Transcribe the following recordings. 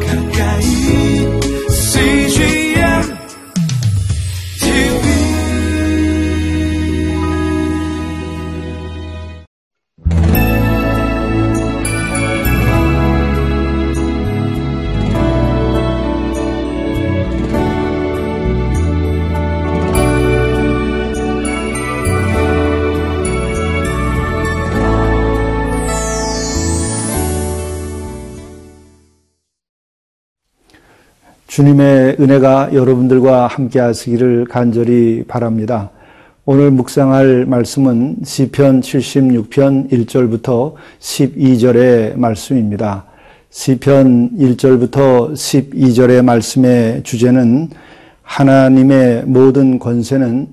가까 주님의 은혜가 여러분들과 함께 하시기를 간절히 바랍니다. 오늘 묵상할 말씀은 시편 76편 1절부터 12절의 말씀입니다. 시편 1절부터 12절의 말씀의 주제는 하나님의 모든 권세는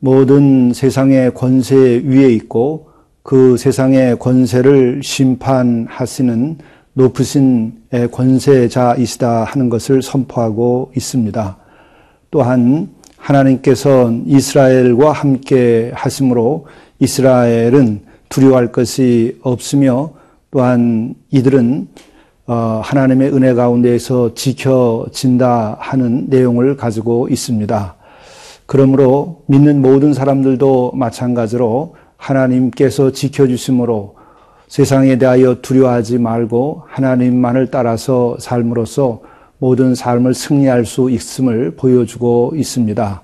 모든 세상의 권세 위에 있고 그 세상의 권세를 심판하시는 높으신 권세자이시다 하는 것을 선포하고 있습니다. 또한 하나님께서 이스라엘과 함께 하심으로 이스라엘은 두려워할 것이 없으며 또한 이들은 어, 하나님의 은혜 가운데에서 지켜진다 하는 내용을 가지고 있습니다. 그러므로 믿는 모든 사람들도 마찬가지로 하나님께서 지켜주심으로 세상에 대하여 두려워하지 말고 하나님만을 따라서 삶으로써 모든 삶을 승리할 수 있음을 보여주고 있습니다.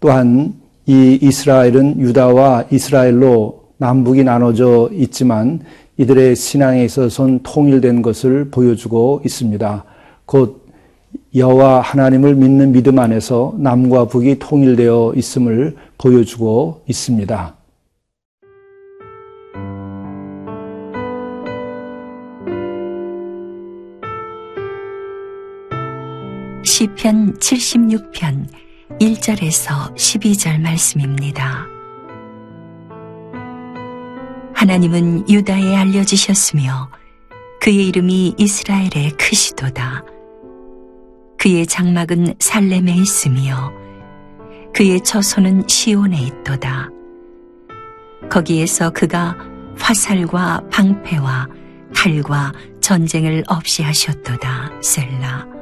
또한 이 이스라엘은 유다와 이스라엘로 남북이 나눠져 있지만 이들의 신앙에 있어서는 통일된 것을 보여주고 있습니다. 곧 여호와 하나님을 믿는 믿음 안에서 남과 북이 통일되어 있음을 보여주고 있습니다. 시편 76편 1절에서 12절 말씀입니다. 하나님은 유다에 알려지셨으며 그의 이름이 이스라엘에 크시도다. 그의 장막은 살렘에 있으며 그의 처소는 시온에 있도다. 거기에서 그가 화살과 방패와 칼과 전쟁을 없이 하셨도다. 셀라.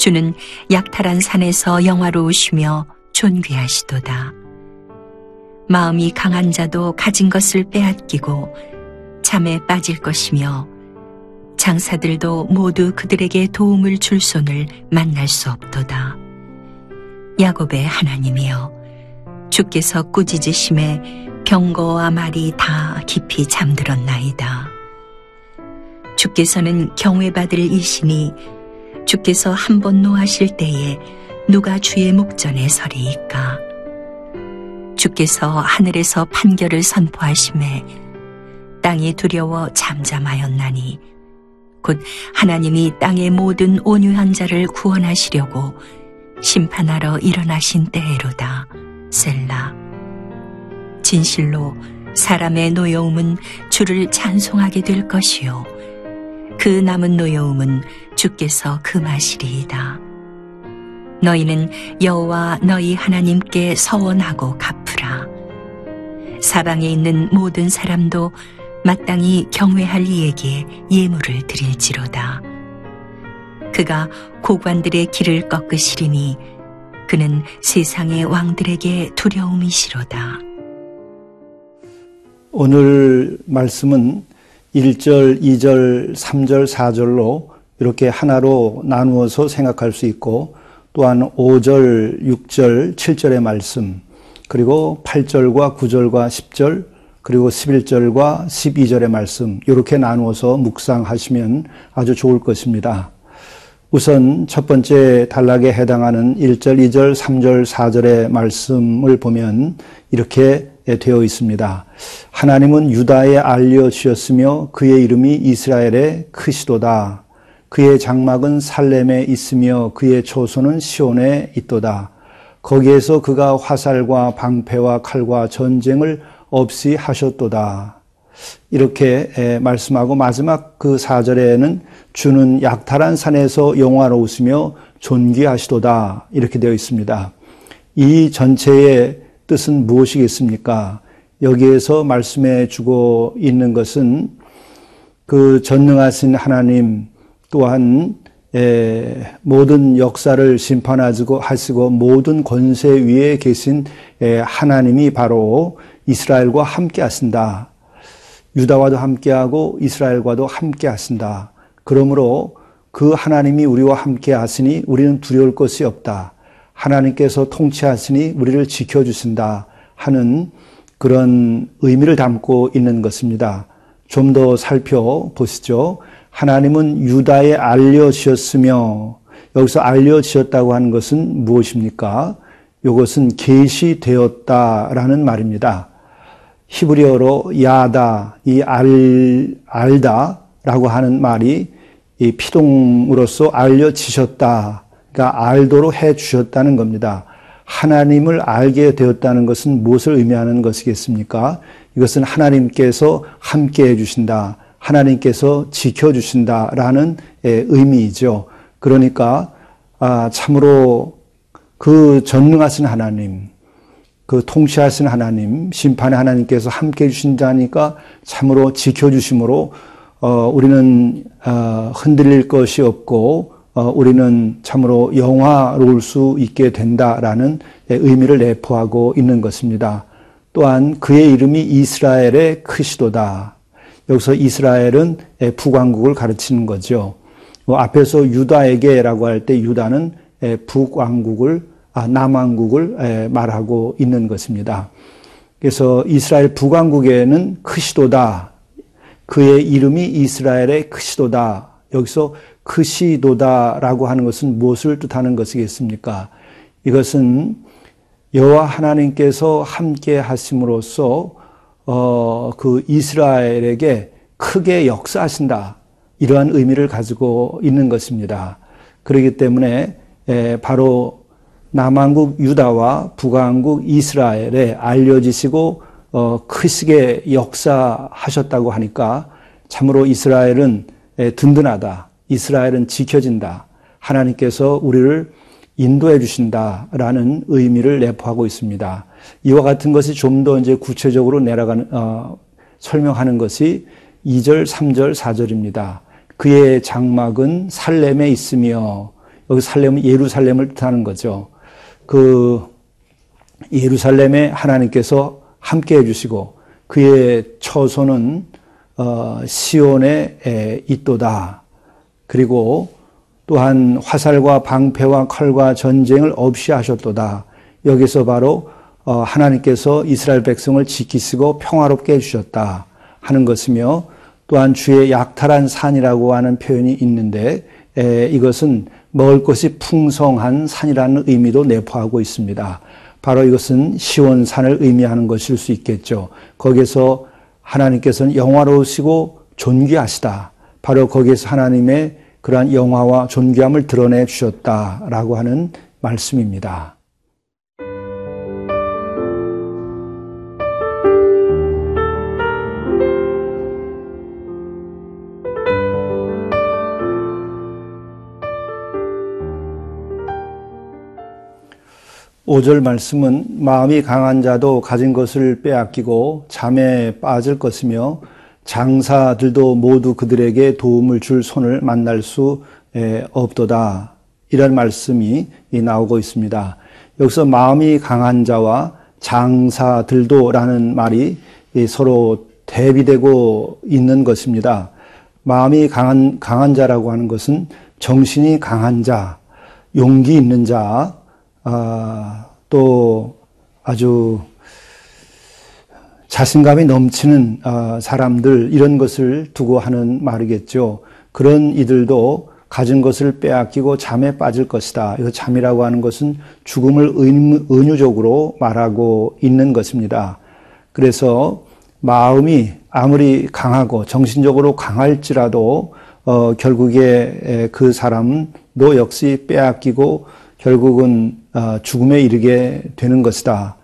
주는 약탈한 산에서 영화로우시며 존귀하시도다. 마음이 강한 자도 가진 것을 빼앗기고 잠에 빠질 것이며 장사들도 모두 그들에게 도움을 줄 손을 만날 수 없도다. 야곱의 하나님이여 주께서 꾸짖으심에 병거와 말이 다 깊이 잠들었나이다. 주께서는 경외받을 이시니 주께서 한 번 노하실 때에 누가 주의 목전에 서리이까? 주께서 하늘에서 판결을 선포하심에 땅이 두려워 잠잠하였나니 곧 하나님이 땅의 모든 온유한 자를 구원하시려고 심판하러 일어나신 때에로다. 셀라. 진실로 사람의 노여움은 주를 찬송하게 될 것이요. 그 남은 노여움은 주께서 금하시리이다. 너희는 여호와 너희 하나님께 서원하고 갚으라. 사방에 있는 모든 사람도 마땅히 경외할 이에게 예물을 드릴지로다. 그가 고관들의 길을 꺾으시리니 그는 세상의 왕들에게 두려움이시로다. 오늘 말씀은 1절, 2절, 3절, 4절로 이렇게 하나로 나누어서 생각할 수 있고 또한 5절, 6절, 7절의 말씀 그리고 8절과 9절과 10절 그리고 11절과 12절의 말씀 이렇게 나누어서 묵상하시면 아주 좋을 것입니다. 우선 첫 번째 단락에 해당하는 1절, 2절, 3절, 4절의 말씀을 보면 이렇게 되어 있습니다. 하나님은 유다에 알려주셨으며 그의 이름이 이스라엘의 크시도다. 그의 장막은 살렘에 있으며 그의 초소는 시온에 있도다. 거기에서 그가 화살과 방패와 칼과 전쟁을 없이 하셨도다. 이렇게 말씀하고 마지막 그 4절에는 주는 약탈한 산에서 영화로우시며 존귀하시도다. 이렇게 되어 있습니다. 이 전체의 뜻은 무엇이겠습니까? 여기에서 말씀해 주고 있는 것은 그 전능하신 하나님, 또한 에, 모든 역사를 심판하시고 하시고 모든 권세 위에 계신 에, 하나님이 바로 이스라엘과 함께 하신다. 유다와도 함께하고 이스라엘과도 함께 하신다. 그러므로 그 하나님이 우리와 함께 하시니 우리는 두려울 것이 없다. 하나님께서 통치하시니 우리를 지켜주신다 하는 그런 의미를 담고 있는 것입니다. 좀 더 살펴보시죠. 하나님은 유다에 알려지었으며 여기서 알려지었다고 하는 것은 무엇입니까? 이것은 계시되었다라는 말입니다. 히브리어로 야다, 이 알, 알다라고 하는 말이 이 피동으로서 알려지셨다. 그러니까 알도록 해 주셨다는 겁니다. 하나님을 알게 되었다는 것은 무엇을 의미하는 것이겠습니까? 이것은 하나님께서 함께 해 주신다. 하나님께서 지켜 주신다라는 예, 의미이죠. 그러니까 아, 참으로 그 전능하신 하나님, 그 통치하신 하나님, 심판의 하나님께서 함께 해주신다니까 참으로 지켜주심으로 어, 우리는 어, 흔들릴 것이 없고 어, 우리는 참으로 영화로울 수 있게 된다라는 의미를 내포하고 있는 것입니다. 또한 그의 이름이 이스라엘의 크시도다. 여기서 이스라엘은 북왕국을 가르치는 거죠. 뭐 앞에서 유다에게라고 할 때 유다는 북왕국을 아, 남왕국을 말하고 있는 것입니다. 그래서 이스라엘 북왕국에는 크시도다. 그의 이름이 이스라엘의 크시도다. 여기서 크시도다라고 하는 것은 무엇을 뜻하는 것이겠습니까? 이것은 여호와 하나님께서 함께 하심으로써 어, 그 이스라엘에게 크게 역사하신다. 이러한 의미를 가지고 있는 것입니다. 그렇기 때문에 에, 바로 남한국 유다와 북한국 이스라엘에 알려지시고 어, 크시게 역사하셨다고 하니까 참으로 이스라엘은 든든하다. 이스라엘은 지켜진다. 하나님께서 우리를 인도해 주신다라는 의미를 내포하고 있습니다. 이와 같은 것이 좀 더 이제 구체적으로 내려가는 어, 설명하는 것이 2절, 3절, 4절입니다. 그의 장막은 살렘에 있으며 여기 살렘은 예루살렘을 뜻하는 거죠. 그 예루살렘에 하나님께서 함께 해주시고 그의 처소는 어, 시온에 있도다. 그리고 또한 화살과 방패와 칼과 전쟁을 없이 하셨도다. 여기서 바로 어, 하나님께서 이스라엘 백성을 지키시고 평화롭게 해주셨다 하는 것이며 또한 주의 약탈한 산이라고 하는 표현이 있는데 이것은 먹을 것이 풍성한 산이라는 의미도 내포하고 있습니다. 바로 이것은 시원산을 의미하는 것일 수 있겠죠. 거기서 하나님께서는 영화로우시고 존귀하시다. 바로 거기에서 하나님의 그러한 영화와 존귀함을 드러내 주셨다라고 하는 말씀입니다. 오절 말씀은 마음이 강한 자도 가진 것을 빼앗기고 잠에 빠질 것이며 장사들도 모두 그들에게 도움을 줄 손을 만날 수 없도다. 이런 말씀이 나오고 있습니다. 여기서 마음이 강한 자와 장사들도 라는 말이 서로 대비되고 있는 것입니다. 마음이 강한, 강한 자라고 하는 것은 정신이 강한 자, 용기 있는 자, 아, 또 아주 자신감이 넘치는 아, 사람들 이런 것을 두고 하는 말이겠죠. 그런 이들도 가진 것을 빼앗기고 잠에 빠질 것이다. 이 잠이라고 하는 것은 죽음을 은유적으로 말하고 있는 것입니다. 그래서 마음이 아무리 강하고 정신적으로 강할지라도 어, 결국에 그 사람도 역시 빼앗기고 결국은 어, 죽음에 이르게 되는 것이다.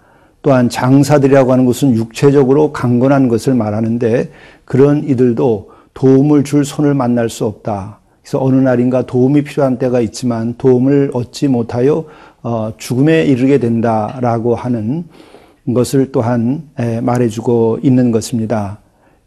또한 장사들이라고 하는 것은 육체적으로 강건한 것을 말하는데 그런 이들도 도움을 줄 손을 만날 수 없다. 그래서 어느 날인가 도움이 필요한 때가 있지만 도움을 얻지 못하여 어, 죽음에 이르게 된다라고 하는 것을 또한 말해주고 있는 것입니다.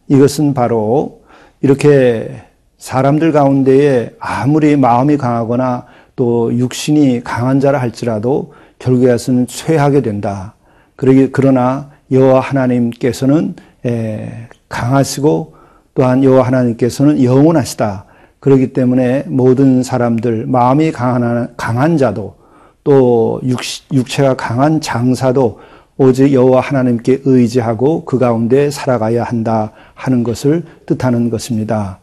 이것은 바로 이렇게 사람들 가운데에 아무리 마음이 강하거나 또 육신이 강한 자라 할지라도 결국에 서는 쇠하게 된다. 그러나 여호와 하나님께서는 에, 강하시고 또한 여호와 하나님께서는 영원하시다. 그렇기 때문에 모든 사람들 마음이 강한 강한 자도 또 육, 육체가 강한 장사도 오직 여호와 하나님께 의지하고 그 가운데 살아가야 한다 하는 것을 뜻하는 것입니다.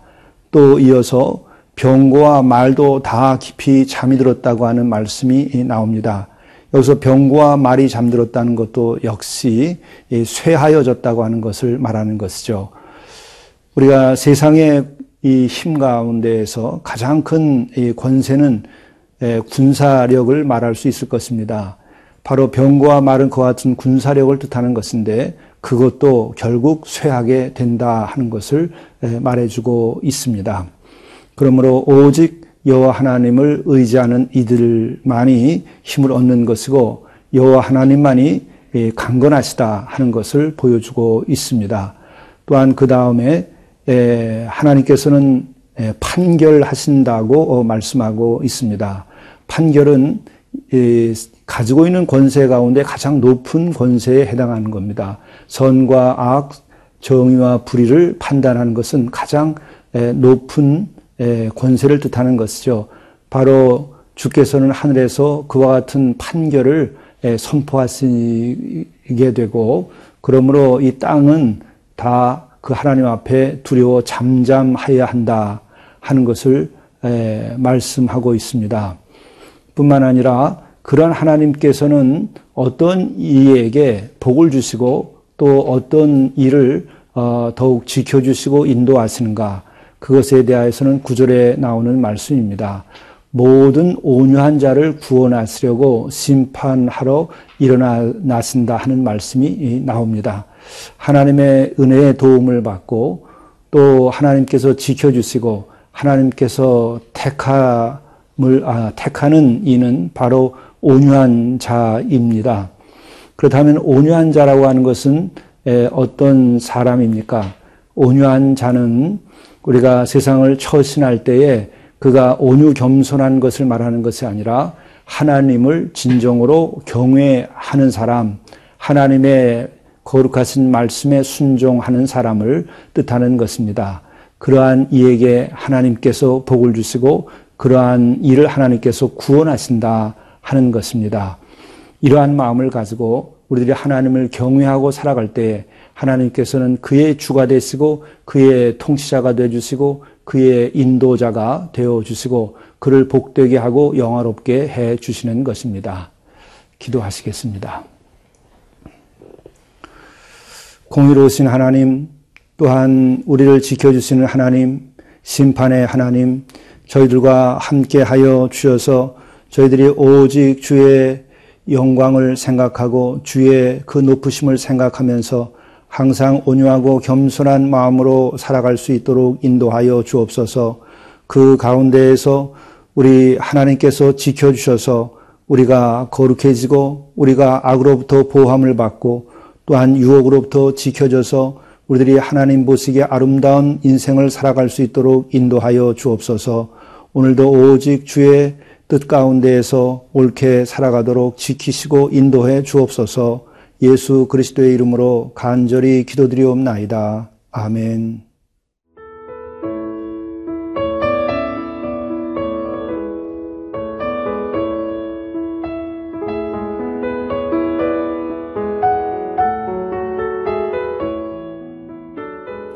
또 이어서 병고와 말도 다 깊이 잠이 들었다고 하는 말씀이 나옵니다. 여기서 병고와 말이 잠들었다는 것도 역시 쇠하여졌다고 하는 것을 말하는 것이죠. 우리가 세상의 이 힘 가운데에서 가장 큰 권세는 군사력을 말할 수 있을 것입니다. 바로 병과 말은 그와 같은 군사력을 뜻하는 것인데 그것도 결국 쇠하게 된다 하는 것을 말해주고 있습니다. 그러므로 오직 여호와 하나님을 의지하는 이들만이 힘을 얻는 것이고 여호와 하나님만이 강건하시다 하는 것을 보여주고 있습니다. 또한 그 다음에 하나님께서는 판결하신다고 말씀하고 있습니다. 판결은 가지고 있는 권세 가운데 가장 높은 권세에 해당하는 겁니다. 선과 악, 정의와 불의를 판단하는 것은 가장 높은 권세를 뜻하는 것이죠. 바로 주께서는 하늘에서 그와 같은 판결을 선포하시게 되고 그러므로 이 땅은 다 그 하나님 앞에 두려워 잠잠하여야 한다 하는 것을 말씀하고 있습니다. 뿐만 아니라 그런 하나님께서는 어떤 이에게 복을 주시고 또 어떤 일을 어, 더욱 지켜주시고 인도하시는가 그것에 대하여서는 구절에 나오는 말씀입니다. 모든 온유한 자를 구원하시려고 심판하러 일어나신다 하는 말씀이 나옵니다. 하나님의 은혜의 도움을 받고 또 하나님께서 지켜주시고 하나님께서 택함을 아, 택하는 이는 바로 온유한 자입니다. 그렇다면 온유한 자라고 하는 것은 어떤 사람입니까? 온유한 자는 우리가 세상을 처신할 때에 그가 온유 겸손한 것을 말하는 것이 아니라 하나님을 진정으로 경외하는 사람, 하나님의 거룩하신 말씀에 순종하는 사람을 뜻하는 것입니다. 그러한 이에게 하나님께서 복을 주시고 그러한 일을 하나님께서 구원하신다 하는 것입니다. 이러한 마음을 가지고 우리들이 하나님을 경외하고 살아갈 때 하나님께서는 그의 주가 되시고 그의 통치자가 되어 주시고 그의 인도자가 되어 주시고 그를 복되게 하고 영화롭게 해 주시는 것입니다. 기도하시겠습니다. 공의로우신 하나님, 또한 우리를 지켜주시는 하나님, 심판의 하나님, 저희들과 함께 하여 주셔서 저희들이 오직 주의 영광을 생각하고 주의 그 높으심을 생각하면서 항상 온유하고 겸손한 마음으로 살아갈 수 있도록 인도하여 주옵소서. 그 가운데에서 우리 하나님께서 지켜주셔서 우리가 거룩해지고 우리가 악으로부터 보함을 받고 또한 유혹으로부터 지켜져서 우리들이 하나님 보시기에 아름다운 인생을 살아갈 수 있도록 인도하여 주옵소서. 오늘도 오직 주의 뜻 가운데에서 옳게 살아가도록 지키시고 인도해 주옵소서 예수 그리스도의 이름으로 간절히 기도드리옵나이다. 아멘.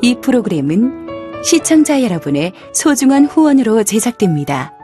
이 프로그램은 시청자 여러분의 소중한 후원으로 제작됩니다.